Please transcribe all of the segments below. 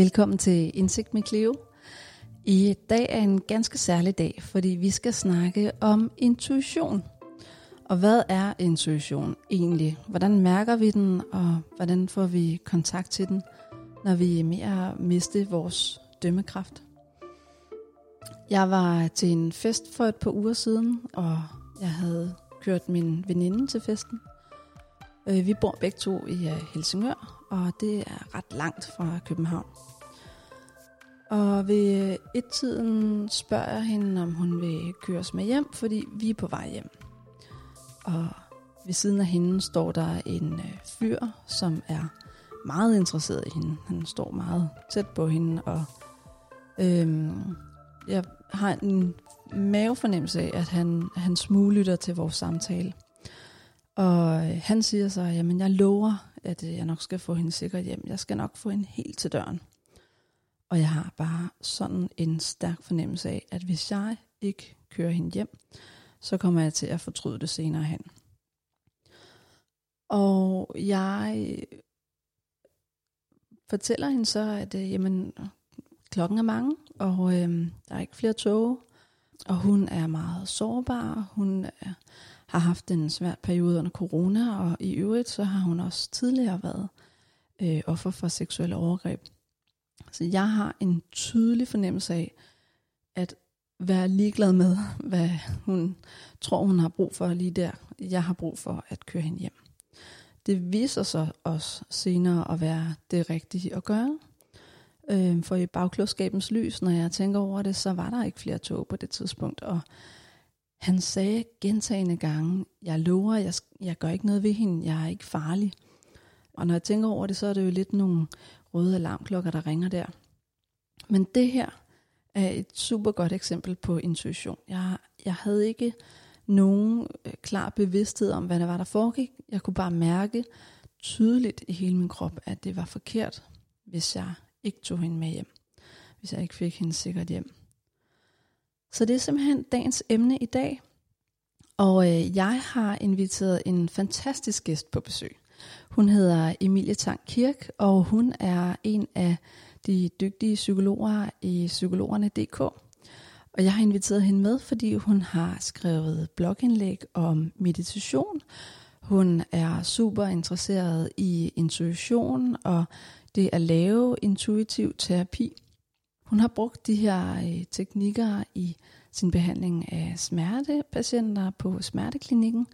Velkommen til Indsigt med Cleo. I dag er en ganske særlig dag, fordi vi skal snakke om intuition. Og hvad er intuition egentlig? Hvordan mærker vi den, og hvordan får vi kontakt til den, når vi er mere miste vores dømmekraft? Jeg var til en fest for et par uger siden, og jeg havde kørt min veninde til festen. Øh, vi bor begge to i øh, Helsingør, og det er ret langt fra København. Og ved øh, et tiden spørger jeg hende, om hun vil køre os med hjem, fordi vi er på vej hjem. Og ved siden af hende står der en øh, fyr, som er meget interesseret i hende. Han står meget tæt på hende, og øhm, jeg har en mavefornemmelse af, at han, han smuglytter til vores samtale. Og øh, han siger så, jamen jeg lover, at øh, jeg nok skal få hende sikkert hjem. Jeg skal nok få hende helt til døren. Og jeg har bare sådan en stærk fornemmelse af, at hvis jeg ikke kører hende hjem, så kommer jeg til at fortryde det senere hen. Og jeg øh, fortæller hende så, at øh, jamen, klokken er mange, og øh, der er ikke flere tog, og hun er meget sårbar. Hun er, har haft en svær periode under corona, og i øvrigt så har hun også tidligere været øh, offer for seksuelle overgreb. Så jeg har en tydelig fornemmelse af, at være ligeglad med, hvad hun tror, hun har brug for lige der. Jeg har brug for at køre hende hjem. Det viser sig også senere at være det rigtige at gøre. Øh, for i bagklodskabens lys, når jeg tænker over det, så var der ikke flere tog på det tidspunkt. Og han sagde gentagende gange, jeg lover, jeg, jeg gør ikke noget ved hende, jeg er ikke farlig. Og når jeg tænker over det, så er det jo lidt nogle røde alarmklokker, der ringer der. Men det her er et super godt eksempel på intuition. Jeg, jeg havde ikke nogen øh, klar bevidsthed om, hvad der var, der foregik. Jeg kunne bare mærke tydeligt i hele min krop, at det var forkert, hvis jeg ikke tog hende med hjem. Hvis jeg ikke fik hende sikkert hjem. Så det er simpelthen dagens emne i dag. Og øh, jeg har inviteret en fantastisk gæst på besøg. Hun hedder Emilie Tang Kirk, og hun er en af de dygtige psykologer i psykologerne.dk. Og jeg har inviteret hende med, fordi hun har skrevet blogindlæg om meditation. Hun er super interesseret i intuition og det at lave intuitiv terapi. Hun har brugt de her øh, teknikker i sin behandling af smertepatienter på smerteklinikken,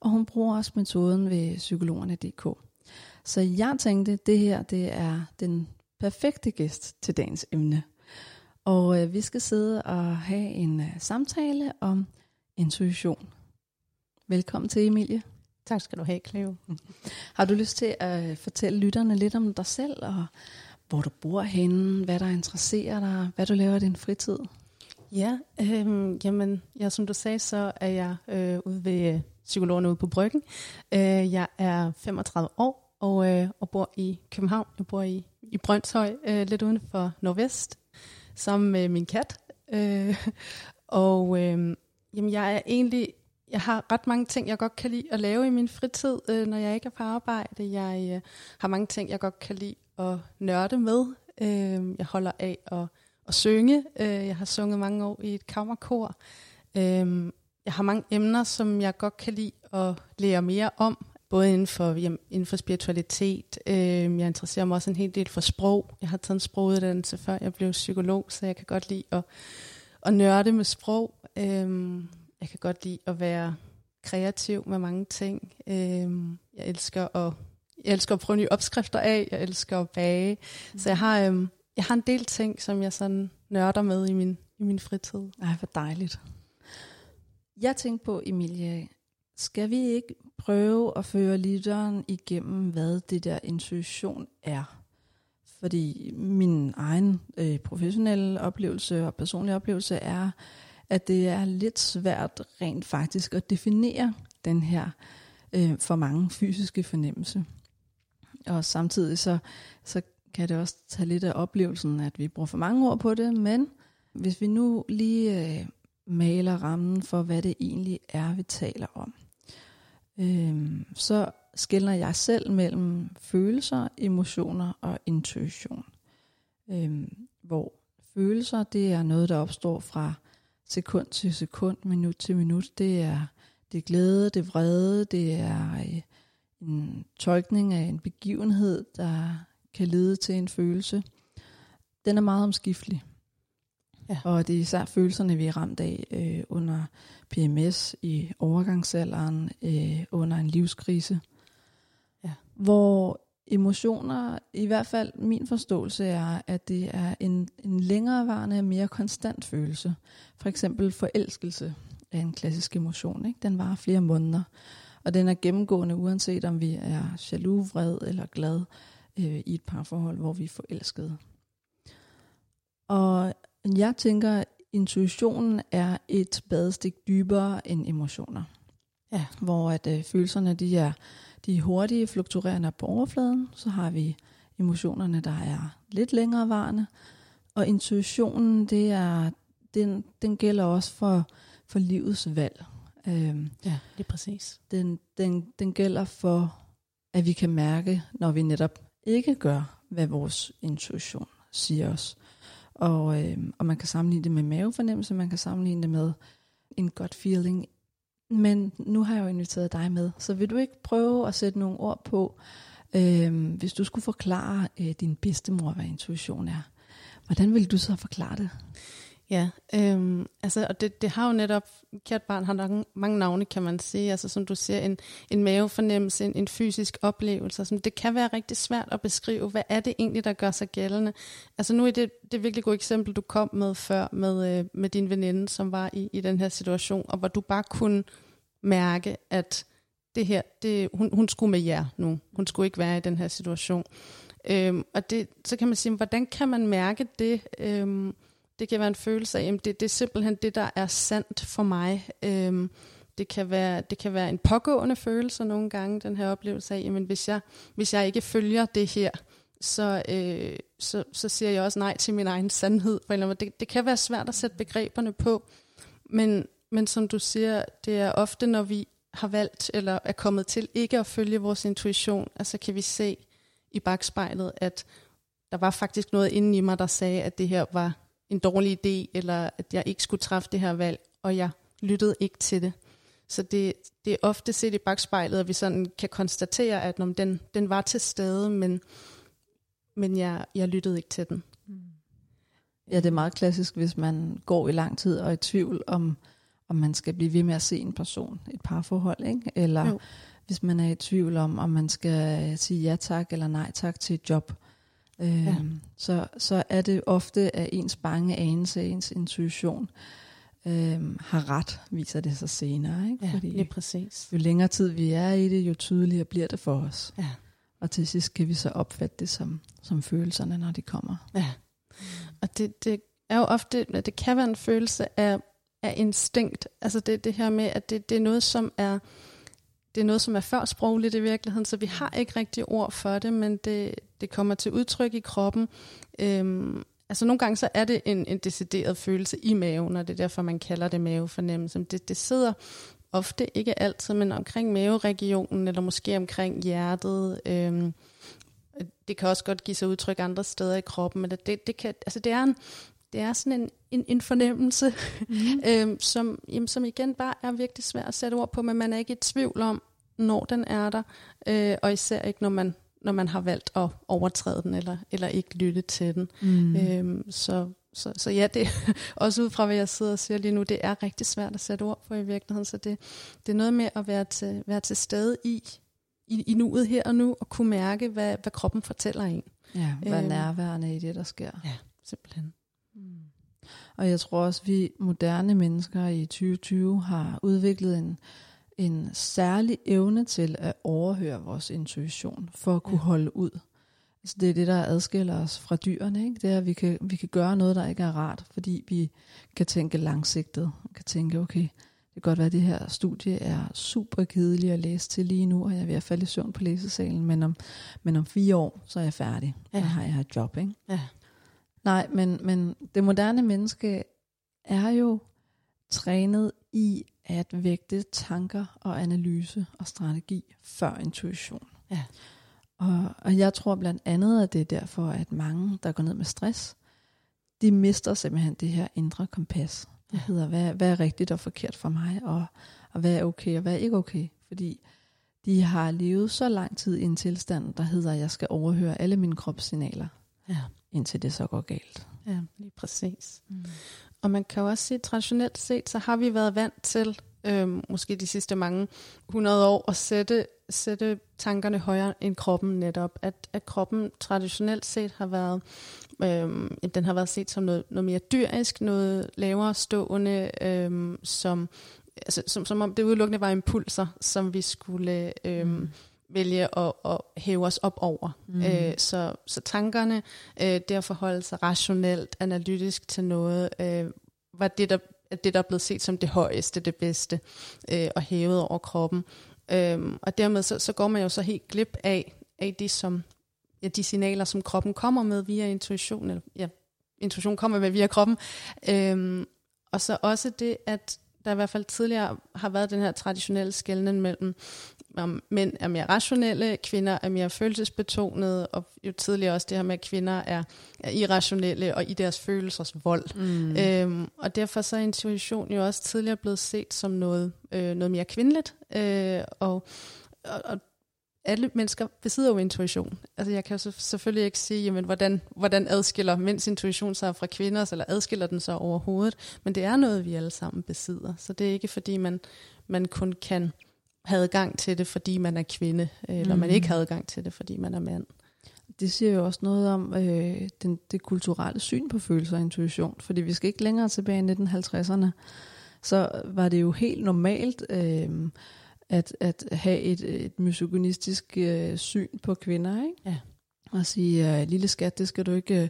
og hun bruger også metoden ved psykologerne.dk. Så jeg tænkte, at det her det er den perfekte gæst til dagens emne. Og øh, vi skal sidde og have en øh, samtale om intuition. Velkommen til, Emilie. Tak skal du have, Cleo. Har du lyst til at fortælle lytterne lidt om dig selv, og hvor du bor henne, hvad der interesserer dig, hvad du laver i din fritid? Ja, øh, jamen, ja, som du sagde, så er jeg øh, ude ved øh, psykologerne ude på Bryggen. Øh, jeg er 35 år og, øh, og bor i København. Jeg bor i, i Brøndshøj, øh, lidt uden for Nordvest, sammen med min kat. Øh, og øh, jamen, jeg er egentlig jeg har ret mange ting, jeg godt kan lide at lave i min fritid, øh, når jeg ikke er på arbejde. Jeg øh, har mange ting, jeg godt kan lide at nørde med. Øh, jeg holder af at, at synge. Øh, jeg har sunget mange år i et kammerkor. Øh, jeg har mange emner, som jeg godt kan lide at lære mere om. Både inden for, jamen, inden for spiritualitet. Øh, jeg interesserer mig også en hel del for sprog. Jeg har taget en sproguddannelse før jeg blev psykolog, så jeg kan godt lide at, at nørde med sprog. Øh, jeg kan godt lide at være kreativ med mange ting. Øhm, jeg elsker at jeg elsker at prøve nye opskrifter af. Jeg elsker at bage. Mm. Så jeg har, øhm, jeg har en del ting, som jeg sådan nørder med i min, i min fritid. Ej, hvor dejligt. Jeg tænkte på, Emilie, skal vi ikke prøve at føre lytteren igennem, hvad det der intuition er? Fordi min egen øh, professionelle oplevelse og personlige oplevelse er, at det er lidt svært rent faktisk at definere den her øh, for mange fysiske fornemmelse. Og samtidig så, så kan det også tage lidt af oplevelsen, at vi bruger for mange ord på det, men hvis vi nu lige øh, maler rammen for, hvad det egentlig er, vi taler om, øh, så skiller jeg selv mellem følelser, emotioner og intuition. Øh, hvor følelser, det er noget, der opstår fra sekund til sekund, minut til minut. Det er, det er glæde, det er vrede, det er øh, en tolkning af en begivenhed, der kan lede til en følelse. Den er meget omskiftelig. Ja. Og det er især følelserne, vi er ramt af øh, under PMS, i overgangsalderen, øh, under en livskrise. Ja. Hvor emotioner, i hvert fald min forståelse er, at det er en, en længerevarende, mere konstant følelse. For eksempel forelskelse er en klassisk emotion. Ikke? Den varer flere måneder. Og den er gennemgående, uanset om vi er jaloux, vred eller glad øh, i et parforhold, hvor vi er forelskede. Og jeg tænker, intuitionen er et badestik dybere end emotioner. Ja. Hvor at øh, følelserne, de er, de hurtige, fluktuerende på overfladen. Så har vi emotionerne, der er lidt længere varende. Og intuitionen, det er, den, den gælder også for, for livets valg. Øhm, Ja, det er præcis. den, den, den gælder for, at vi kan mærke, når vi netop ikke gør, hvad vores intuition siger os. Og, øh, og man kan sammenligne det med mavefornemmelse, man kan sammenligne det med en godt feeling. Men nu har jeg jo inviteret dig med, så vil du ikke prøve at sætte nogle ord på, øh, hvis du skulle forklare øh, din bedstemor, hvad intuition er. Hvordan vil du så forklare det? Ja, øhm, altså, og det, det har jo netop, kært barn har mange, mange navne, kan man sige, altså som du siger, en, en mavefornemmelse, en, en fysisk oplevelse, altså, det kan være rigtig svært at beskrive, hvad er det egentlig, der gør sig gældende. Altså nu er det, det er virkelig gode eksempel, du kom med før, med, øh, med din veninde, som var i, i den her situation, og hvor du bare kunne mærke, at det her, det, hun, hun skulle med jer nu, hun skulle ikke være i den her situation. Øhm, og det, så kan man sige, hvordan kan man mærke det, øhm, det kan være en følelse af, at det, det er simpelthen det, der er sandt for mig. Øhm, det, kan være, det kan være en pågående følelse nogle gange, den her oplevelse af, jamen hvis jeg, hvis jeg ikke følger det her, så, øh, så, så siger jeg også nej til min egen sandhed. For eller. Det, det kan være svært at sætte begreberne på, men, men som du siger, det er ofte, når vi har valgt eller er kommet til ikke at følge vores intuition, altså kan vi se i bagspejlet, at der var faktisk noget inde i mig, der sagde, at det her var en dårlig idé, eller at jeg ikke skulle træffe det her valg, og jeg lyttede ikke til det. Så det, det er ofte set i bagspejlet, at vi sådan kan konstatere, at når den, den var til stede, men, men jeg, jeg lyttede ikke til den. Ja, det er meget klassisk, hvis man går i lang tid og er i tvivl om, om man skal blive ved med at se en person, et parforhold, ikke? Eller Jo. hvis man er i tvivl om, om man skal sige ja tak eller nej tak til et job. Øhm, Ja. så, så er det ofte, at ens bange anelse, ens intuition øhm, har ret, viser det sig senere. Ikke? Ja, Fordi lige præcis. jo længere tid vi er i det, jo tydeligere bliver det for os. Ja. Og til sidst kan vi så opfatte det som, som følelserne, når de kommer. Ja. Og det, det er jo ofte, at det kan være en følelse af, af instinkt. Altså det, det her med, at det, det er noget, som er det er noget, som er før sprogligt i virkeligheden, så vi har ikke rigtig ord for det, men det, det kommer til udtryk i kroppen. Øhm, altså nogle gange så er det en, en decideret følelse i maven, og det er derfor, man kalder det mavefornemmelse. Det, det sidder ofte, ikke altid, men omkring maveregionen, eller måske omkring hjertet. Øhm, det kan også godt give sig udtryk andre steder i kroppen, men det, det, det, kan, altså det er en, det er sådan en, en, en fornemmelse, Mm. øhm, som, jamen, som igen bare er virkelig svært at sætte ord på, men man er ikke i tvivl om, når den er der, øh, og især ikke, når man, når man har valgt at overtræde den, eller, eller ikke lytte til den. Mm. Øhm, så, så, så ja, det også ud fra, hvad jeg sidder og siger lige nu, det er rigtig svært at sætte ord på i virkeligheden, så det, det er noget med at være til, være til stede i, i, i nuet her og nu, og kunne mærke, hvad, hvad kroppen fortæller en. Ja, være Øhm. nærværende i det, der sker. Simpelthen. Og jeg tror også, at vi moderne mennesker i 2020 har udviklet en, en særlig evne til at overhøre vores intuition, for at kunne Ja. holde ud. Altså det er det, der adskiller os fra dyrene. Ikke? Det er, at vi kan, vi kan gøre noget, der ikke er rart, fordi vi kan tænke langsigtet. Vi kan tænke, okay, det kan godt være, at det her studie er super kedeligt at læse til lige nu, og jeg er ved at falde i søvn på læsesalen, men om, men om fire år, så er jeg færdig. Ja. Så har jeg et job, ikke? Ja. Nej, men, men det moderne menneske er jo trænet i at vægte tanker og analyse og strategi før intuition. Ja. Og, og jeg tror blandt andet, at det er derfor, at mange, der går ned med stress, de mister simpelthen det her indre kompas. Det hedder, hvad, hvad er rigtigt og forkert for mig, og, og hvad er okay og hvad er ikke okay. Fordi de har levet så lang tid i en tilstand, der hedder, at jeg skal overhøre alle mine kropssignaler, Ja, indtil det så går galt. ja lige præcis. Mm. Og man kan jo også sige, traditionelt set, så har vi været vant til, øhm, måske de sidste mange hundrede år, at sætte, sætte tankerne højere end kroppen netop. At, at kroppen traditionelt set har været, øhm, den har været set som noget, noget mere dyrisk, noget lavere stående, øhm, som, altså, som, som om det udelukkende var impulser, som vi skulle øhm, mm. Vælge at, at hæve os op over. Mm. Øh, så, så tankerne, øh, det at forholde sig rationelt, analytisk til noget, øh, var det der, det, der er blevet set som det højeste, det bedste, øh, og hævet over kroppen. Øhm, og dermed så, så går man jo så helt glip af, af de, som, ja, de signaler, som kroppen kommer med via intuition, eller ja, intuition kommer med via kroppen. Øhm, og så også det, at der i hvert fald tidligere har været den her traditionelle skældning mellem, om mænd er mere rationelle, kvinder er mere følelsesbetonede, og jo tidligere også det her med, at kvinder er, er irrationelle og i deres følelsers vold. Mm. Øhm, og derfor så er intuition jo også tidligere blevet set som noget, øh, noget mere kvindeligt, øh, og, og, og alle mennesker besidder jo intuition. Altså jeg kan jo selvfølgelig ikke sige, jamen, hvordan, hvordan adskiller mænds intuition sig fra kvinders, eller adskiller den sig overhovedet, men det er noget, vi alle sammen besidder. Så det er ikke fordi, man, man kun kan have adgang til det, fordi man er kvinde, eller mm. man ikke har adgang til det, fordi man er mand. Det siger jo også noget om øh, den, det kulturelle syn på følelser og intuition, fordi vi skal ikke længere tilbage i 1950'erne, så var det jo helt normalt øh, at, at have et, et misogynistisk øh, syn på kvinder, ikke? Ja. Og sige, øh, lille skat, det skal, du ikke, øh,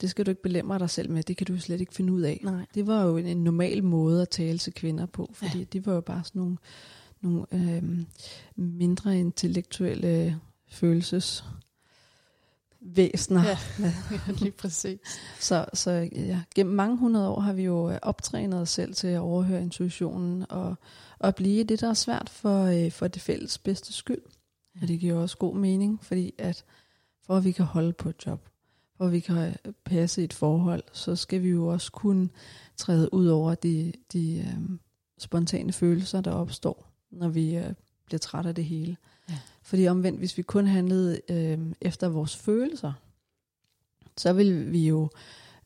det skal du ikke belemre dig selv med, det kan du slet ikke finde ud af. Nej. Det var jo en, en normal måde at tale til kvinder på, fordi ja. de var jo bare sådan nogle, nogle øh, mindre intellektuelle følelses væsner. Ja, ja lige præcis. Så, så ja, gennem mange hundrede år har vi jo øh, optrænet os selv til at overhøre intuitionen og, og blive det, der er svært for, øh, for det fælles bedste skyld. Og det giver også god mening, fordi at for at vi kan holde på et job, for at vi kan øh, passe et forhold, så skal vi jo også kunne træde ud over de, de øh, spontane følelser, der opstår, når vi øh, bliver trætte af det hele. Ja. Fordi omvendt, hvis vi kun handlede øh, efter vores følelser, så vil vi jo,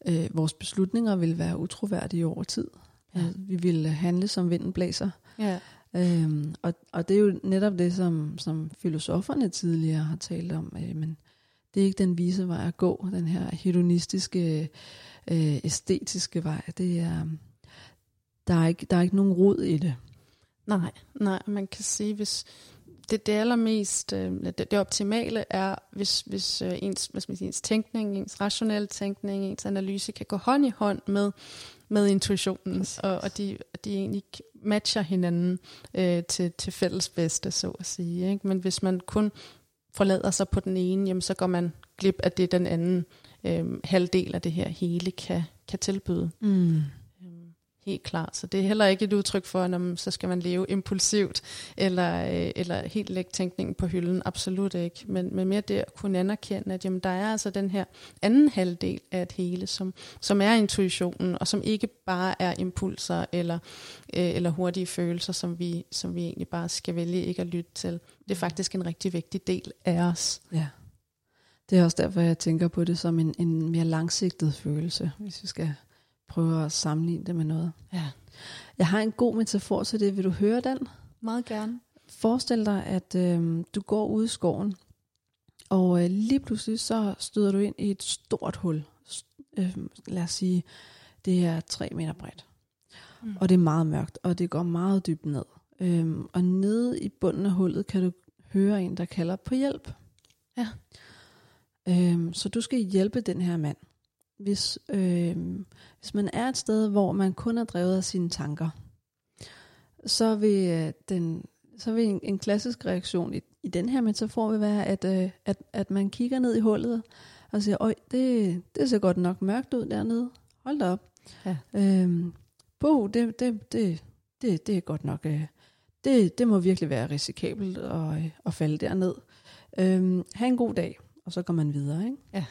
øh, vores beslutninger vil være utroværdige over tid. Ja. Altså, vi vil handle, som vinden blæser. Ja. Øhm, og, og det er jo netop det, som, som filosoferne tidligere har talt om. Øh, men det er ikke den vise vej at gå, den her hedonistiske, øh, æstetiske vej. Det er, der, er ikke, der er ikke nogen rod i det. Nej, nej, man kan sige, hvis det, det allermest, øh, det, det optimale er, hvis, hvis øh, ens, hvad skal man sige, ens tænkning, ens rationelle tænkning, ens analyse kan gå hånd i hånd med, med intuitionen, og, og de, de egentlig matcher hinanden øh, til, til fælles bedste, så at sige. Ikke? Men hvis man kun forlader sig på den ene, jamen, så går man glip af det, den anden øh, halvdel af det her hele kan, kan tilbyde. Mm. Helt klart. Så det er heller ikke et udtryk for, at om, så skal man leve impulsivt, eller, øh, eller helt lægge tænkningen på hylden. Absolut ikke. Men, men mere det at kunne anerkende, at jamen, der er altså den her anden halvdel af et hele, som, som er intuitionen, og som ikke bare er impulser eller, øh, eller hurtige følelser, som vi, som vi egentlig bare skal vælge ikke at lytte til. Det er faktisk en rigtig vigtig del af os. Ja. Det er også derfor, jeg tænker på det som en, en mere langsigtet følelse, hvis vi skal prøve at sammenligne det med noget. Ja. Jeg har en god metafor til det. Vil du høre den? Meget gerne. Forestil dig, at øh, du går ud i skoven, og øh, lige pludselig så støder du ind i et stort hul. Øh, lad os sige, det er tre meter bredt. Mm. Og det er meget mørkt, og det går meget dybt ned. Øh, og nede i bunden af hullet kan du høre en, der kalder på hjælp. Ja. Øh, så du skal hjælpe den her mand hvis, øh, hvis man er et sted, hvor man kun er drevet af sine tanker, så vil, øh, den, så vil en, en klassisk reaktion i, i den her metafor vil være, at, øh, at, at man kigger ned i hullet og siger, øj, det, det ser godt nok mørkt ud dernede. Hold da op. Ja. Øhm, bo, det, det, det, det, det er godt nok, øh, det, det må virkelig være risikabelt at, øh, at falde derned. Øhm, ha' en god dag, og så går man videre. Ikke? Ja.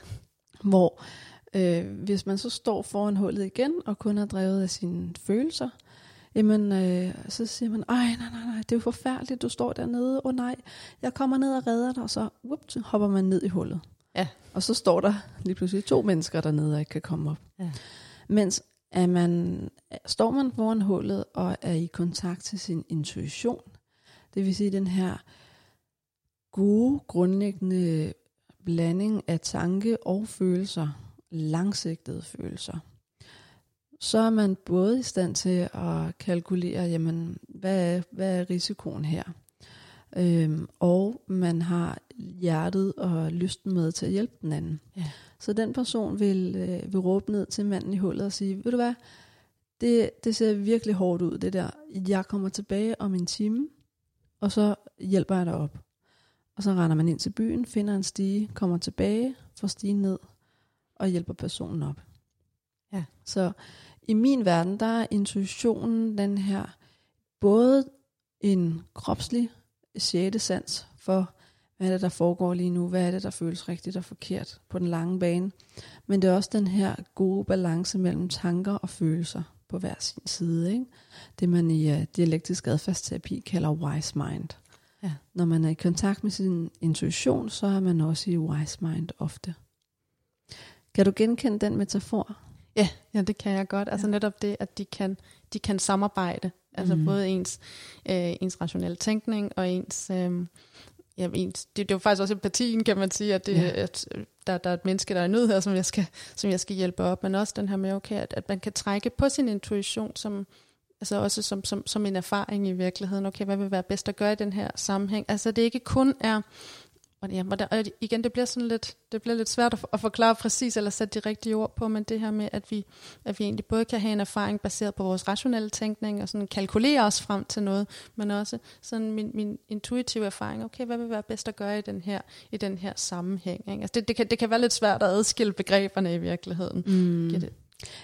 Hvor øh, hvis man så står foran hullet igen, og kun er drevet af sine følelser, jamen øh, så siger man, ej nej, nej, nej, det er jo forfærdeligt, du står dernede, åh oh, nej, jeg kommer ned og redder dig, og så whoops, hopper man ned i hullet. Ja. Og så står der lige pludselig to mennesker dernede, og ikke kan komme op. Ja. Mens er man, står man foran hullet og er i kontakt til sin intuition, det vil sige den her gode, grundlæggende blanding af tanke og følelser, langsigtede følelser, så er man både i stand til at kalkulere, jamen, hvad er, hvad er risikoen her? Øhm, og man har hjertet og lysten med til at hjælpe den anden. Ja. Så den person vil, øh, vil råbe ned til manden i hullet og sige, ved du hvad, det, det ser virkelig hårdt ud, det der. Jeg kommer tilbage om en time, og så hjælper jeg dig op. Og så render man ind til byen, finder en stige, kommer tilbage, får stigen ned og hjælper personen op. Ja. Så i min verden, der er intuitionen den her, både en kropslig sjette sans for, hvad er det, der foregår lige nu, hvad er det, der føles rigtigt og forkert på den lange bane. Men det er også den her gode balance mellem tanker og følelser på hver sin side. Ikke? Det man i uh, dialektisk adfærdsterapi kalder wise mind. Ja. Når man er i kontakt med sin intuition, så er man også i wise mind ofte. Kan du genkende den metafor? Ja, ja, det kan jeg godt. Altså Ja. netop det, at de kan, de kan samarbejde. Altså mm. både ens, øh, ens rationelle tænkning og ens... Øh, ja, ens det, det er jo faktisk også empatien, kan man sige, at, det, Ja. at der, der er et menneske, der er i nød her, som jeg, skal, som jeg skal hjælpe op. Men også den her med, okay, at, at man kan trække på sin intuition, som, altså også som, som, som en erfaring i virkeligheden. Okay, hvad vil være bedst at gøre i den her sammenhæng? Altså det ikke kun er og ja, der, og igen, det bliver sådan lidt, det bliver lidt svært at, at forklare præcis eller sætte de rigtige ord på, men det her med, at vi, at vi egentlig både kan have en erfaring baseret på vores rationelle tænkning og sådan kalkulere os frem til noget, men også sådan min, min intuitive erfaring, okay, hvad vil være bedst at gøre i den her, i den her sammenhæng? Ikke? Altså det, det, kan, det kan være lidt svært at adskille begreberne i virkeligheden. Mm. Giver det?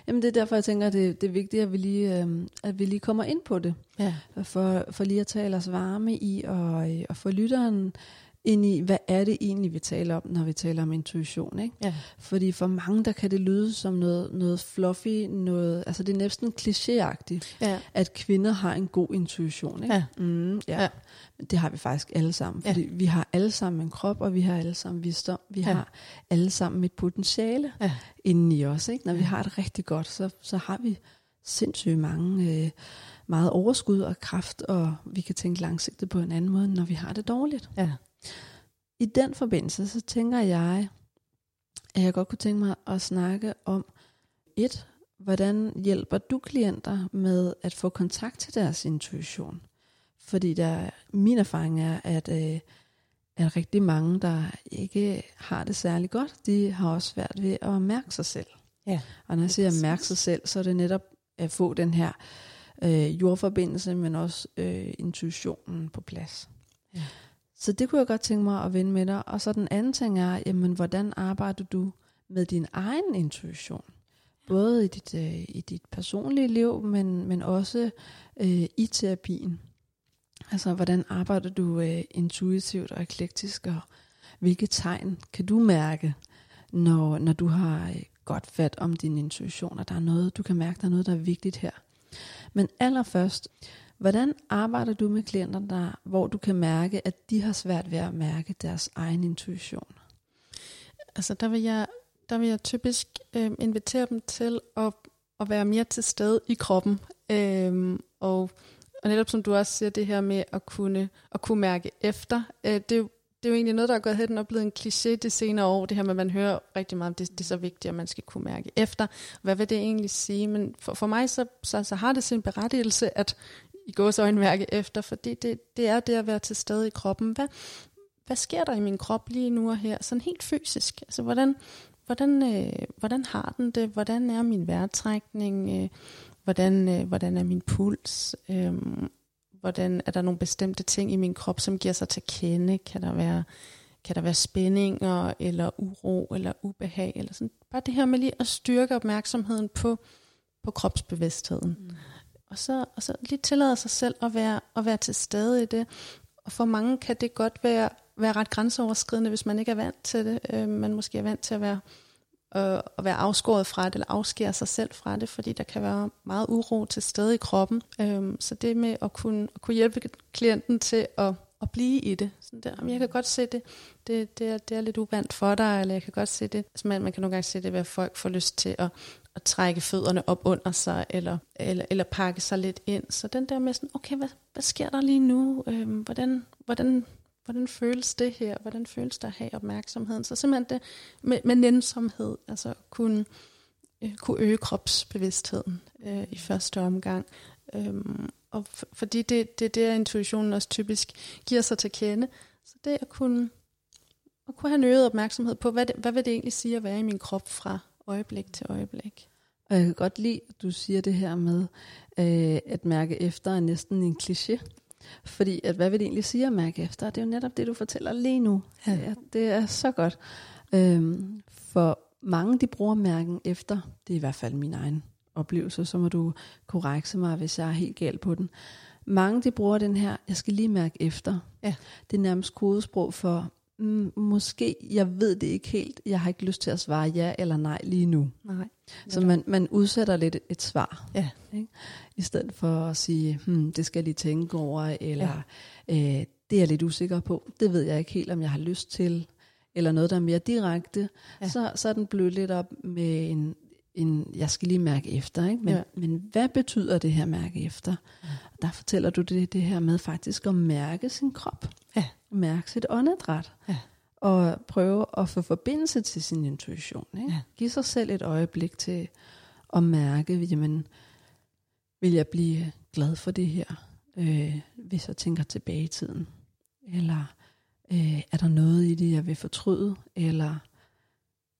Jamen det er derfor, jeg tænker, at det, det er vigtigt, at vi lige, øh, at vi lige kommer ind på det. Ja. For, for lige at tale os varme i, og, øh, og få lytteren ind i, hvad er det egentlig, vi taler om, når vi taler om intuition. Ikke? Ja. Fordi for mange, der kan det lyde som noget, noget fluffy, noget, altså det er næsten klichéagtigt, Ja. at kvinder har en god intuition. Ikke? Ja. Mm, ja. Ja. Men det har vi faktisk alle sammen, Ja. fordi vi har alle sammen en krop, og vi har alle sammen visdom. Vi Ja. har alle sammen et potentiale Ja. inden i os. Ikke? Når vi Ja. har det rigtig godt, så, så har vi sindssygt mange, øh, meget overskud og kraft, og vi kan tænke langsigtet på en anden måde, når vi har det dårligt. Ja. I den forbindelse, så tænker jeg, at jeg godt kunne tænke mig at snakke om et, hvordan hjælper du klienter med at få kontakt til deres intuition? Fordi der, min erfaring er, at, øh, at rigtig mange, der ikke har det særlig godt, de har også svært ved at mærke sig selv. Ja, Og når jeg siger mærke sig selv, så er det netop at få den her øh, jordforbindelse, men også øh, intuitionen på plads. Ja. Så det kunne jeg godt tænke mig at vende med dig. Og så den anden ting er, jamen, hvordan arbejder du med din egen intuition? Både i dit, øh, i dit personlige liv, men, men også øh, i terapien. Altså, hvordan arbejder du øh, intuitivt og eklektisk, og hvilke tegn kan du mærke, når, når du har øh, godt fat om din intuition, og der er noget, du kan mærke, der er noget, der er vigtigt her. Men allerførst, hvordan arbejder du med klienter, der, hvor du kan mærke, at de har svært ved at mærke deres egen intuition? Altså der vil jeg, der vil jeg typisk øh, invitere dem til at, at være mere til stede i kroppen. Øh, og, og netop som du også siger, det her med at kunne, at kunne mærke efter, øh, det, er det er jo egentlig noget, der er gået hen og blevet en kliché de senere år, det her med, at man hører rigtig meget om, det, det er så vigtigt, at man skal kunne mærke efter. Hvad vil det egentlig sige? Men for, for mig så, så, så har det sin berettigelse, at i gåsøjne efter, fordi det, det er det at være til stede i kroppen. Hvad, hvad sker der i min krop lige nu og her, sådan helt fysisk? Altså, hvordan, hvordan, øh, hvordan har den det? Hvordan er min vejrtrækning? Øh, hvordan, øh, hvordan er min puls? Øh, hvordan er der nogle bestemte ting i min krop, som giver sig til at kende? Kan der være, kan der være spændinger, eller uro, eller ubehag? Eller sådan. Bare det her med lige at styrke opmærksomheden på, på kropsbevidstheden. Mm. Og så, og så lige tillade sig selv at være, at være til stede i det. Og for mange kan det godt være være ret grænseoverskridende, hvis man ikke er vant til det. Øh, man måske er vant til at være øh, at være afskåret fra det, eller afskære sig selv fra det, fordi der kan være meget uro til stede i kroppen. Øh, så det med at kunne, at kunne hjælpe klienten til at, at blive i det. Sådan der, jeg kan godt se det, det, det, er, det er lidt uvandt for dig, eller jeg kan godt se det. Altså man, man kan nogle gange se det, hvad folk får lyst til at, at trække fødderne op under sig, eller, eller, eller pakke sig lidt ind. Så den der med sådan, okay, hvad, hvad sker der lige nu? Øhm, hvordan, hvordan, hvordan føles det her? Hvordan føles det at have opmærksomheden? Så simpelthen det med, med nænsomhed, altså kunne, øh, kunne øge kropsbevidstheden øh, i første omgang. Øhm, og for, fordi det, det er der, intuitionen også typisk giver sig til kende. Så det at kunne, at kunne have en øget opmærksomhed på, hvad, det, hvad vil det egentlig sige at være i min krop fra øjeblik til øjeblik. Og jeg kan godt lide, at du siger det her med, øh, at mærke efter er næsten en kliché. Fordi at, hvad vil det egentlig sige at mærke efter? Det er jo netop det, du fortæller lige nu. Ja. Ja, det er så godt. Øhm, for mange, de bruger mærken efter. Det er i hvert fald min egen oplevelse. Så må du korrekse mig, hvis jeg er helt galt på den. Mange, de bruger den her, jeg skal lige mærke efter. Ja. Det er nærmest kodesprog for, mm, måske, jeg ved det ikke helt, jeg har ikke lyst til at svare ja eller nej lige nu. Nej. Så man, man udsætter lidt et svar. Ja. Ikke? I stedet for at sige, hmm, det skal jeg lige tænke over, eller ja. øh, det er jeg lidt usikker på, det ved jeg ikke helt, om jeg har lyst til, eller noget, der er mere direkte, ja. så, så er den blødt lidt op med en, en, jeg skal lige mærke efter, ikke? Men, ja. men hvad betyder det her mærke efter? Ja. Der fortæller du det, det her med faktisk at mærke sin krop. Ja. Mærke sit åndedræt. Ja. Og prøve at få forbindelse til sin intuition. Ikke? Ja. Giv sig selv et øjeblik til at mærke, jamen, vil jeg blive glad for det her, øh, hvis jeg tænker tilbage i tiden? Eller øh, er der noget i det, jeg vil fortryde? Eller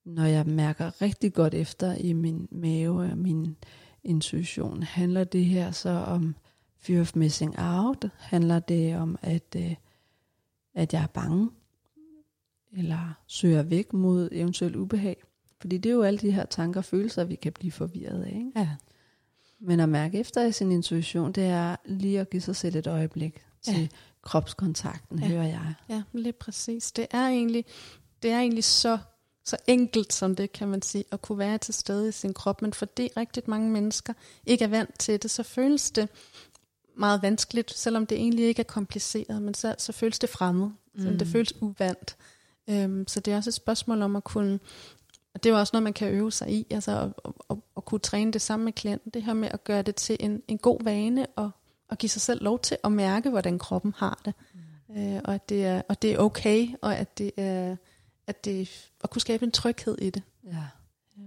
når jeg mærker rigtig godt efter i min mave og min intuition, handler det her så om fear of missing out? Handler det om, at, øh, at jeg er bange? Eller søger væk mod eventuelt ubehag? Fordi det er jo alle de her tanker og følelser, vi kan blive forvirret af. Ikke? Ja. Men at mærke efter i sin intuition, det er lige at give sig selv et øjeblik til ja. kropskontakten, ja. hører jeg. Ja, lige præcis. Det er egentlig, det er egentlig så så enkelt som det, kan man sige, at kunne være til stede i sin krop. Men fordi rigtig mange mennesker ikke er vant til det, så føles det meget vanskeligt, selvom det egentlig ikke er kompliceret, men så, så føles det fremmed. Mm. det føles uvandt. Øhm, så det er også et spørgsmål om at kunne, og det er jo også noget, man kan øve sig i, altså at, at, at, at kunne træne det sammen med klienten, det her med at gøre det til en, en god vane, og, og give sig selv lov til at mærke, hvordan kroppen har det. Mm. Øh, og, at det er, og det er okay, og at det er at, det, at kunne skabe en tryghed i det. Ja. ja.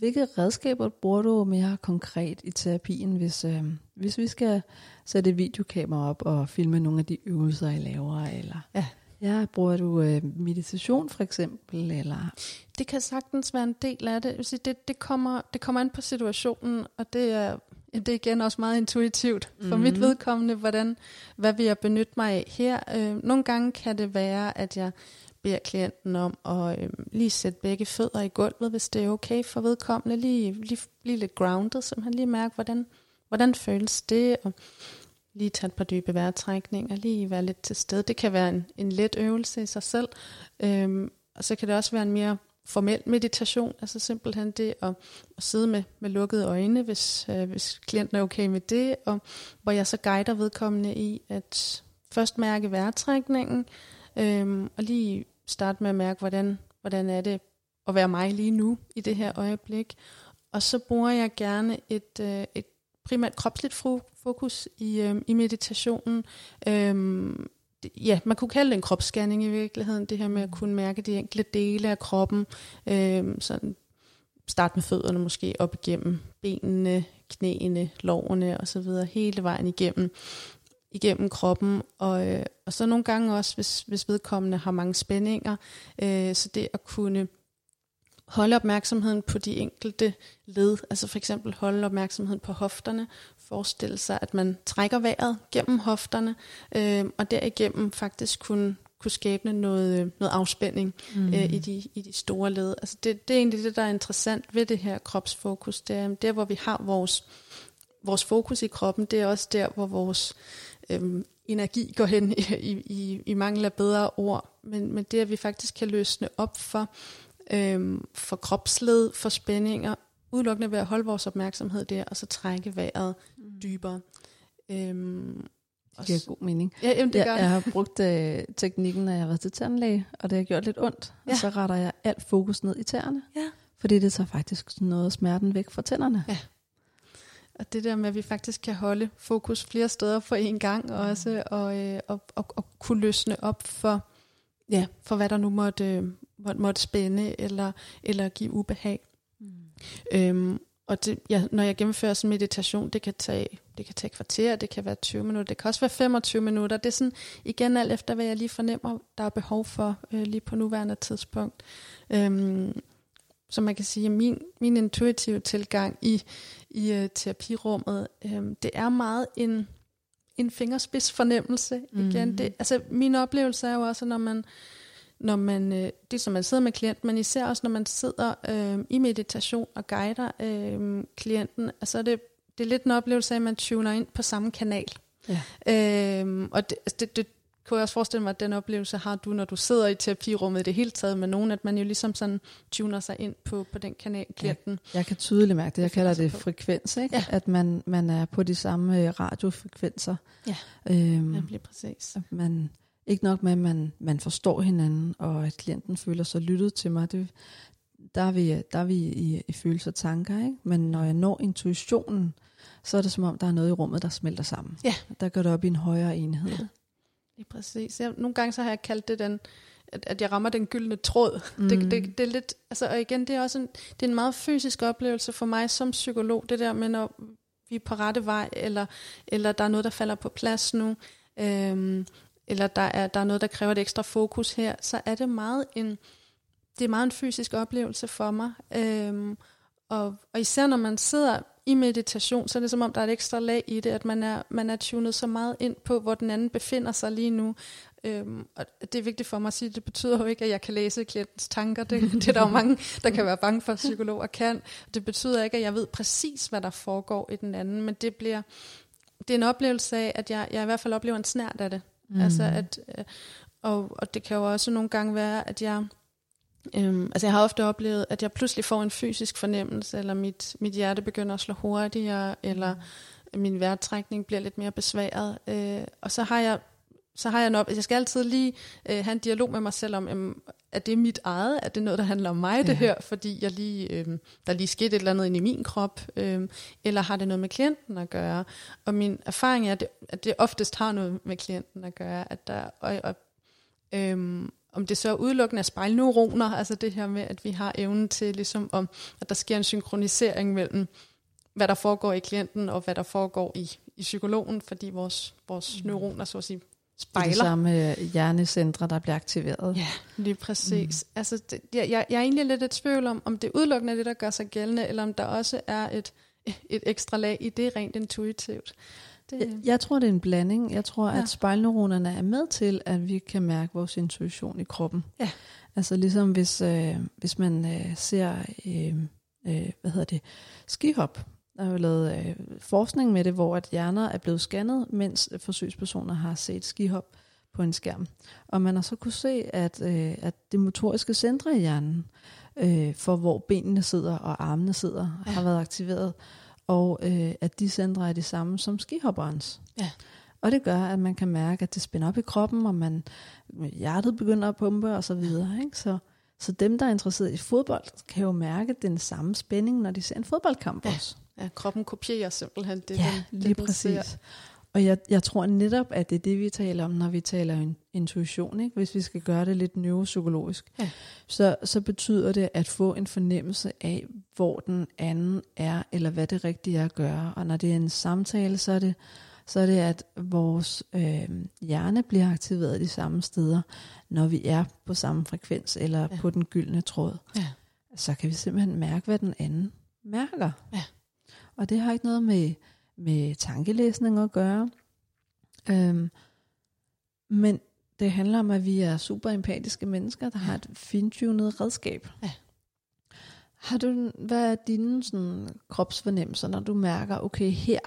Hvilke redskaber bruger du mere konkret i terapien, hvis, øh, hvis vi skal sætte videokamera op og filme nogle af de øvelser, I laver? Eller, ja. Ja, bruger du øh, meditation for eksempel? Eller? Det kan sagtens være en del af det. Det, det, kommer, det kommer an på situationen, og det er, det er igen også meget intuitivt for mm-hmm. mit mhm. vedkommende, hvordan, hvad vil jeg benytte mig af her. Øh, nogle gange kan det være, at jeg beder klienten om at øh, lige sætte begge fødder i gulvet, hvis det er okay for vedkommende. Lige, lige blive lidt grounded, så han lige mærker, hvordan, hvordan føles det, og lige tage et par dybe vejrtrækninger, lige være lidt til stede. Det kan være en, en let øvelse i sig selv, øhm, og så kan det også være en mere formel meditation, altså simpelthen det at, at sidde med, med lukkede øjne, hvis, øh, hvis klienten er okay med det, og hvor jeg så guider vedkommende i at først mærke vejrtrækningen, øhm, og lige starte med at mærke, hvordan, hvordan er det at være mig lige nu i det her øjeblik. Og så bruger jeg gerne et, øh, et primært kropsligt fokus i, øh, i meditationen. Øhm, ja, man kunne kalde det en kropsscanning i virkeligheden, det her med at kunne mærke de enkelte dele af kroppen. Øhm, sådan start med fødderne måske op igennem benene, knæene, lårene osv. hele vejen igennem igennem kroppen, og, øh, og så nogle gange også, hvis, hvis vedkommende har mange spændinger, øh, så det at kunne holde opmærksomheden på de enkelte led, altså for eksempel holde opmærksomheden på hofterne, forestille sig, at man trækker vejret gennem hofterne, øh, og derigennem faktisk kunne, kunne skabe noget, noget afspænding mm. øh, i, de, i de store led. Altså det, det er egentlig det, der er interessant ved det her kropsfokus. Det er der, hvor vi har vores, vores fokus i kroppen, det er også der, hvor vores øhm, energi går hen i, i, i mangel af bedre ord, men, men det, at vi faktisk kan løsne op for, øhm, for kropsled, for spændinger, udelukkende ved at holde vores opmærksomhed der, og så trække vejret mm. dybere. Øhm, det giver god mening. Ja, jamen, det jeg, gør jeg har brugt øh, teknikken, når jeg har været til tandlæge, og det har gjort lidt ondt. Ja. Og så retter jeg alt fokus ned i tæerne. Ja. Fordi det tager faktisk noget af smerten væk fra tænderne. Ja. Og det der med, at vi faktisk kan holde fokus flere steder på en gang også, og, øh, og, og, og kunne løsne op for, ja, for hvad der nu måtte, øh, måtte, måtte spænde eller, eller give ubehag. Mm. Øhm, og det, ja, når jeg gennemfører sådan meditation, det kan tage det kan tage kvarter, det kan være 20 minutter, det kan også være 25 minutter. Det er sådan igen alt efter, hvad jeg lige fornemmer, der er behov for øh, lige på nuværende tidspunkt. Øhm, så man kan sige, at min, min intuitive tilgang i, i uh, terapirummet, øhm, det er meget en, en fingerspids fornemmelse. Mm. Igen. Det, altså, min oplevelse er jo også, når man, når man, øh, det som man sidder med klienten, men især også når man sidder øh, i meditation og guider øh, klienten, altså er det, det er lidt en oplevelse af, at man tuner ind på samme kanal. Ja. Øh, og det, altså, det, det kunne jeg også forestille mig, at den oplevelse har du, når du sidder i terapirummet i det hele taget med nogen, at man jo ligesom sådan tuner sig ind på, på den kanal, klienten. Ja, jeg kan tydeligt mærke det. Jeg kalder det frekvens, ikke? Ja. at man, man er på de samme øh, radiofrekvenser. Ja, øhm, ja bliver præcis. At man, ikke nok med, at man, man forstår hinanden, og at klienten føler sig lyttet til mig. Det, der er vi, der er vi i, i følelser og tanker, ikke? men når jeg når intuitionen, så er det som om, der er noget i rummet, der smelter sammen. Ja. Der går det op i en højere enhed. Ja. Lige præcis. Jeg, nogle gange så har jeg kaldt det den, at, at jeg rammer den gyldne tråd. Mm. Det, det, det er lidt, altså, og igen, det er også en, det er en meget fysisk oplevelse for mig som psykolog, det der med, når vi er på rette vej, eller, eller der er noget, der falder på plads nu, øhm, eller der er, der er noget, der kræver et ekstra fokus her, så er det meget en, det er meget en fysisk oplevelse for mig. Øhm, og, og især når man sidder i meditation, så er det som om, der er et ekstra lag i det, at man er, man er tunet så meget ind på, hvor den anden befinder sig lige nu. Øhm, og det er vigtigt for mig at sige, det betyder jo ikke, at jeg kan læse klientens tanker. Det, det er der jo mange, der kan være bange for, at psykologer kan. Det betyder ikke, at jeg ved præcis, hvad der foregår i den anden, men det bliver det er en oplevelse af, at jeg, jeg i hvert fald oplever en snært af det. Mm. Altså at, øh, og, og det kan jo også nogle gange være, at jeg Øhm, altså jeg har ofte oplevet, at jeg pludselig får en fysisk fornemmelse, eller mit, mit hjerte begynder at slå hurtigere, eller min vejrtrækning bliver lidt mere besværet. Øh, og så har jeg så har jeg nok, jeg skal altid lige øh, have en dialog med mig selv om, øh, at det er mit eget, at det er noget, der handler om mig, ja. det her, fordi jeg lige, øh, der lige skete et eller andet ind i min krop, øh, eller har det noget med klienten at gøre. Og min erfaring er, at det, at det oftest har noget med klienten at gøre, at der, og, og, øh, om det så er udelukkende af spejlneuroner, altså det her med, at vi har evnen til, ligesom om, at der sker en synkronisering mellem, hvad der foregår i klienten, og hvad der foregår i, i psykologen, fordi vores, vores mm. neuroner, så at sige, spejler. Det er de samme øh, hjernecentre, der bliver aktiveret. Ja, lige præcis. Mm. Altså, det, jeg, jeg, jeg er egentlig lidt et tvivl om, om det udelukkende er det, der gør sig gældende, eller om der også er et, et ekstra lag i det rent intuitivt. Det... Jeg, jeg tror, det er en blanding. Jeg tror, ja. at spejlneuronerne er med til, at vi kan mærke vores intuition i kroppen. Ja. Altså ligesom hvis, øh, hvis man øh, ser, øh, øh, hvad hedder det, skihop. Der er jo lavet øh, forskning med det, hvor at hjerner er blevet scannet, mens forsøgspersoner har set skihop på en skærm. Og man har så kunne se, at, øh, at det motoriske centre i hjernen, øh, for hvor benene sidder og armene sidder, ja. har været aktiveret og øh, at de centre er de samme som skihopperens. Ja. Og det gør, at man kan mærke, at det spænder op i kroppen, og man, hjertet begynder at pumpe og så videre. Ikke? Så, så dem, der er interesseret i fodbold, kan jo mærke den samme spænding, når de ser en fodboldkamp ja. også. Ja, kroppen kopierer simpelthen det, ja, den, lige det, præcis. Ser. Og jeg, jeg tror netop, at det er det, vi taler om, når vi taler intuition. Ikke? Hvis vi skal gøre det lidt neuropsykologisk, ja. så, så betyder det at få en fornemmelse af, hvor den anden er, eller hvad det rigtige er at gøre. Og når det er en samtale, så er det, så er det at vores øh, hjerne bliver aktiveret de samme steder, når vi er på samme frekvens, eller ja. på den gyldne tråd. Ja. Så kan vi simpelthen mærke, hvad den anden mærker. Ja. Og det har ikke noget med med tankelæsning at gøre. Øhm, men det handler om, at vi er super empatiske mennesker, der har et fintunet redskab. Ja. Har du, hvad er dine sådan, kropsfornemmelser, når du mærker, okay, her,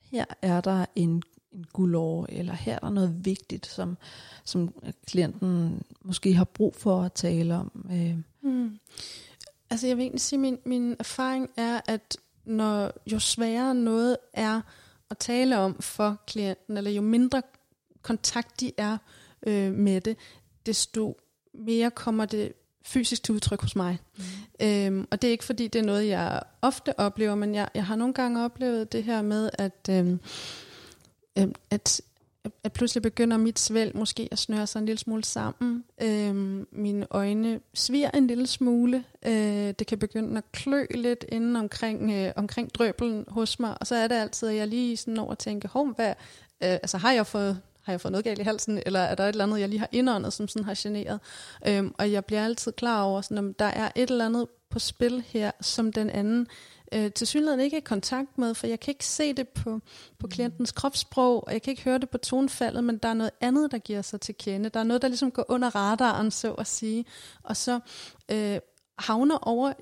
her er der en, en guldår, eller her er der noget vigtigt, som, som klienten måske har brug for at tale om. Øh. Mm. Altså jeg vil egentlig sige, at min, min erfaring er, at når jo sværere noget er at tale om for klienten, eller jo mindre kontakt de er øh, med det, desto mere kommer det fysisk til udtryk hos mig. Mm. Øhm, og det er ikke fordi, det er noget, jeg ofte oplever, men jeg, jeg har nogle gange oplevet det her med, at, øhm, øhm, at, at pludselig begynder mit svælg måske at snøre sig en lille smule sammen. Øhm, mine øjne sviger en lille smule. Øh, det kan begynde at klø lidt inden omkring, øh, omkring drøbelen hos mig. Og så er det altid, at jeg lige sådan over tænker, hov, hvad, øh, altså har jeg fået har jeg fået noget galt i halsen, eller er der et eller andet, jeg lige har indåndet, som sådan har generet. Øhm, og jeg bliver altid klar over, sådan, at der er et eller andet på spil her, som den anden øh, til synligheden ikke er i kontakt med, for jeg kan ikke se det på, på klientens kropssprog, og jeg kan ikke høre det på tonfaldet, men der er noget andet, der giver sig til kende. Der er noget, der ligesom går under radaren, så at sige, og så øh, havner over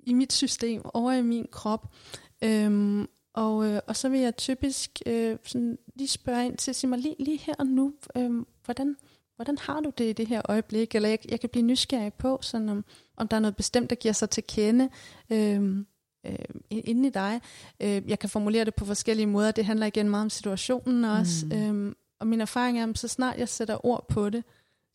i mit system, over i min krop. Øhm, og, øh, og så vil jeg typisk øh, sådan lige spørge ind til, sig mig lige, lige her og nu, øh, hvordan, hvordan har du det i det her øjeblik? Eller jeg, jeg kan blive nysgerrig på, sådan om, om der er noget bestemt, der giver sig til kende øh, øh, inde i dig. Øh, jeg kan formulere det på forskellige måder. Det handler igen meget om situationen også. Mm. Øh, og min erfaring er, at så snart jeg sætter ord på det,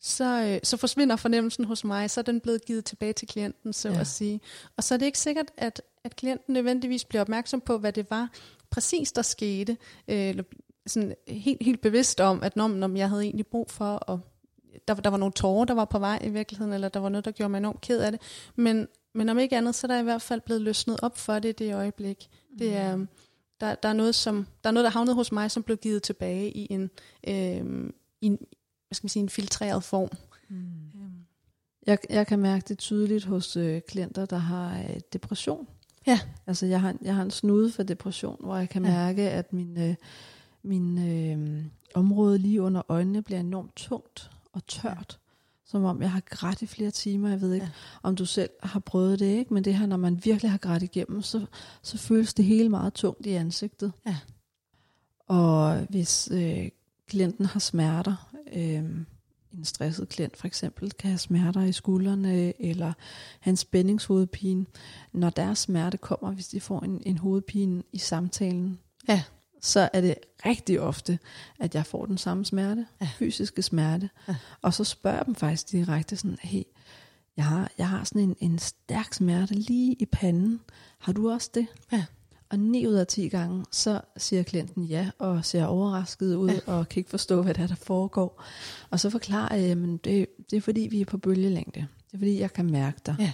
så, øh, så forsvinder fornemmelsen hos mig, så er den blevet givet tilbage til klienten, så ja. at sige. Og så er det ikke sikkert, at, at klienten nødvendigvis bliver opmærksom på, hvad det var præcis, der skete, øh, eller sådan helt, helt bevidst om, at når, når jeg havde egentlig brug for, og der, der var nogle tårer, der var på vej i virkeligheden, eller der var noget, der gjorde mig enormt ked af det. Men, men om ikke andet, så er der i hvert fald blevet løsnet op for det i det øjeblik. Det er, mm. der, der, er noget, som, der er noget, der havnede hos mig, som blev givet tilbage i en, øh, i en hvad skal man sige, en filtreret form. Mm. Øhm. Jeg, jeg kan mærke det tydeligt hos øh, klienter, der har øh, depression. Ja. Altså jeg har, jeg har en snude for depression, hvor jeg kan ja. mærke, at min, øh, min øh, område lige under øjnene bliver enormt tungt og tørt. Som om jeg har grædt i flere timer. Jeg ved ikke, ja. om du selv har prøvet det, ikke? men det her, når man virkelig har grædt igennem, så, så føles det hele meget tungt i ansigtet. Ja. Og hvis øh, klienten har smerter, øh, en stresset klient for eksempel, kan have smerter i skuldrene, eller have en spændingshovedpine. Når deres smerte kommer, hvis de får en, en hovedpine i samtalen, ja. Så er det rigtig ofte, at jeg får den samme smerte, ja. fysiske smerte. Ja. Og så spørger jeg dem faktisk direkte sådan, hey, jeg har, jeg har sådan en, en stærk smerte lige i panden. Har du også det? Ja. Og 9 ud af 10 gange, så siger klienten ja, og ser overrasket ud, ja. og kan ikke forstå, hvad der, er, der foregår. Og så forklarer jeg, at det, det er fordi, vi er på bølgelængde. Det er fordi, jeg kan mærke dig. Ja.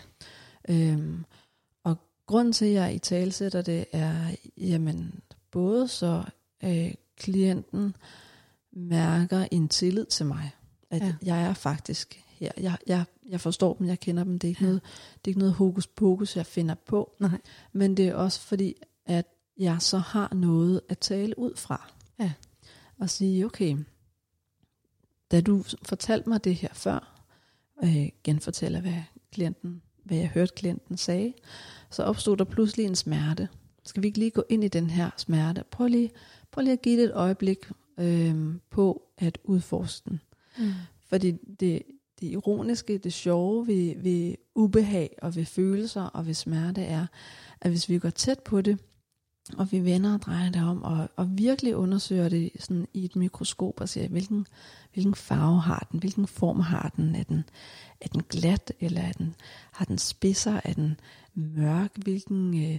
Øhm, og grunden til, at jeg i tale sætter det, er, jamen, både så øh, klienten mærker en tillid til mig, at ja. jeg er faktisk her. Jeg, jeg, jeg forstår dem, jeg kender dem. Det er ikke, ja. noget, det er ikke noget hokus pokus, jeg finder på. Nej. Men det er også fordi, at jeg så har noget at tale ud fra. Ja. Og sige, okay, da du fortalte mig det her før, øh, genfortæller, hvad klienten, hvad jeg hørte klienten sagde, så opstod der pludselig en smerte. Skal vi ikke lige gå ind i den her smerte? Prøv lige, prøv lige at give det et øjeblik øh, på at udforske den. Mm. Fordi det, det ironiske, det sjove ved, ved ubehag og ved følelser og ved smerte er, at hvis vi går tæt på det, og vi vender og drejer det om, og, og virkelig undersøger det sådan i et mikroskop og ser, hvilken, hvilken farve har den, hvilken form har den, er den, er den glat, eller er den, har den spidser, er den mørk, hvilken øh,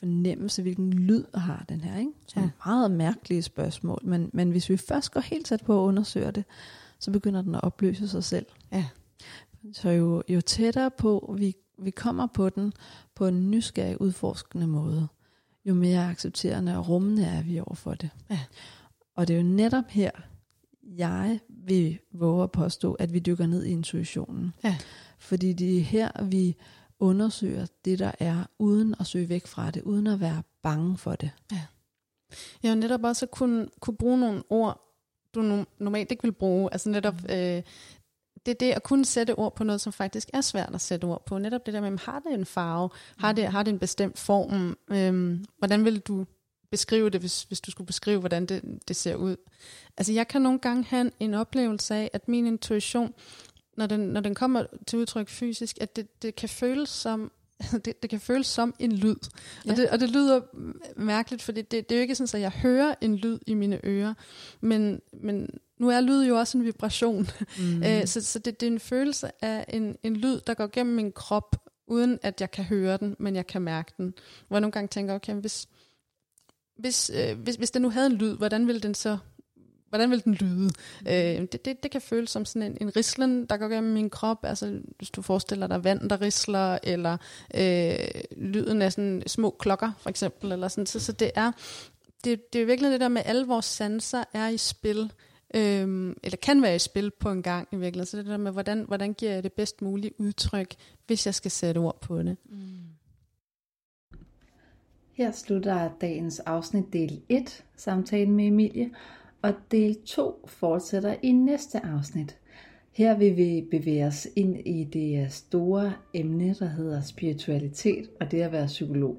fornemmelse, hvilken lyd har den her, ikke? Så ja. meget mærkelige spørgsmål, men, men hvis vi først går helt tæt på at undersøge det, så begynder den at opløse sig selv. Ja. Så jo, jo tættere på vi, vi kommer på den på en nysgerrig, udforskende måde, jo mere accepterende og rummende er vi over for det. Ja. Og det er jo netop her, jeg vil våge at påstå, at vi dykker ned i intuitionen. Ja. Fordi det er her, vi undersøger det, der er, uden at søge væk fra det, uden at være bange for det. Ja. Jeg har netop også kunne, kunne bruge nogle ord, du normalt ikke vil bruge. Altså netop mm. øh, det er det at kunne sætte ord på noget, som faktisk er svært at sætte ord på. Netop det der med, har det en farve? Har det, har det en bestemt form? Øhm, hvordan vil du beskrive det, hvis, hvis du skulle beskrive, hvordan det, det ser ud. Altså jeg kan nogle gange have en oplevelse af, at min intuition, når den, når den kommer til udtryk fysisk, at det, det kan føles som det, det kan føles som en lyd. Ja. Og, det, og det lyder mærkeligt, for det, det, det er jo ikke sådan, at jeg hører en lyd i mine ører, men, men nu er lyd jo også en vibration. Mm. Æ, så så det, det er en følelse af en, en lyd, der går gennem min krop, uden at jeg kan høre den, men jeg kan mærke den. Hvor jeg nogle gange tænker, okay, hvis, hvis, øh, hvis, hvis den nu havde en lyd, hvordan ville den så hvordan vil den lyde? Mm. Øh, det, det, det kan føles som sådan en, en rislen, der går gennem min krop. Altså, hvis du forestiller dig vand, der risler, eller øh, lyden af sådan små klokker, for eksempel. Eller sådan. Så, så det er det, det er virkelig det der med, at alle vores sanser er i spil, øhm, eller kan være i spil på en gang i virkeligheden. Så det der med, hvordan, hvordan giver jeg det bedst mulige udtryk, hvis jeg skal sætte ord på det. Mm. Her slutter dagens afsnit del 1, samtalen med Emilie, og del 2 fortsætter i næste afsnit. Her vil vi bevæge os ind i det store emne, der hedder spiritualitet og det at være psykolog.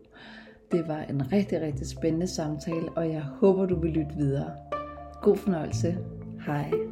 Det var en rigtig, rigtig spændende samtale, og jeg håber, du vil lytte videre. God fornøjelse. Hej.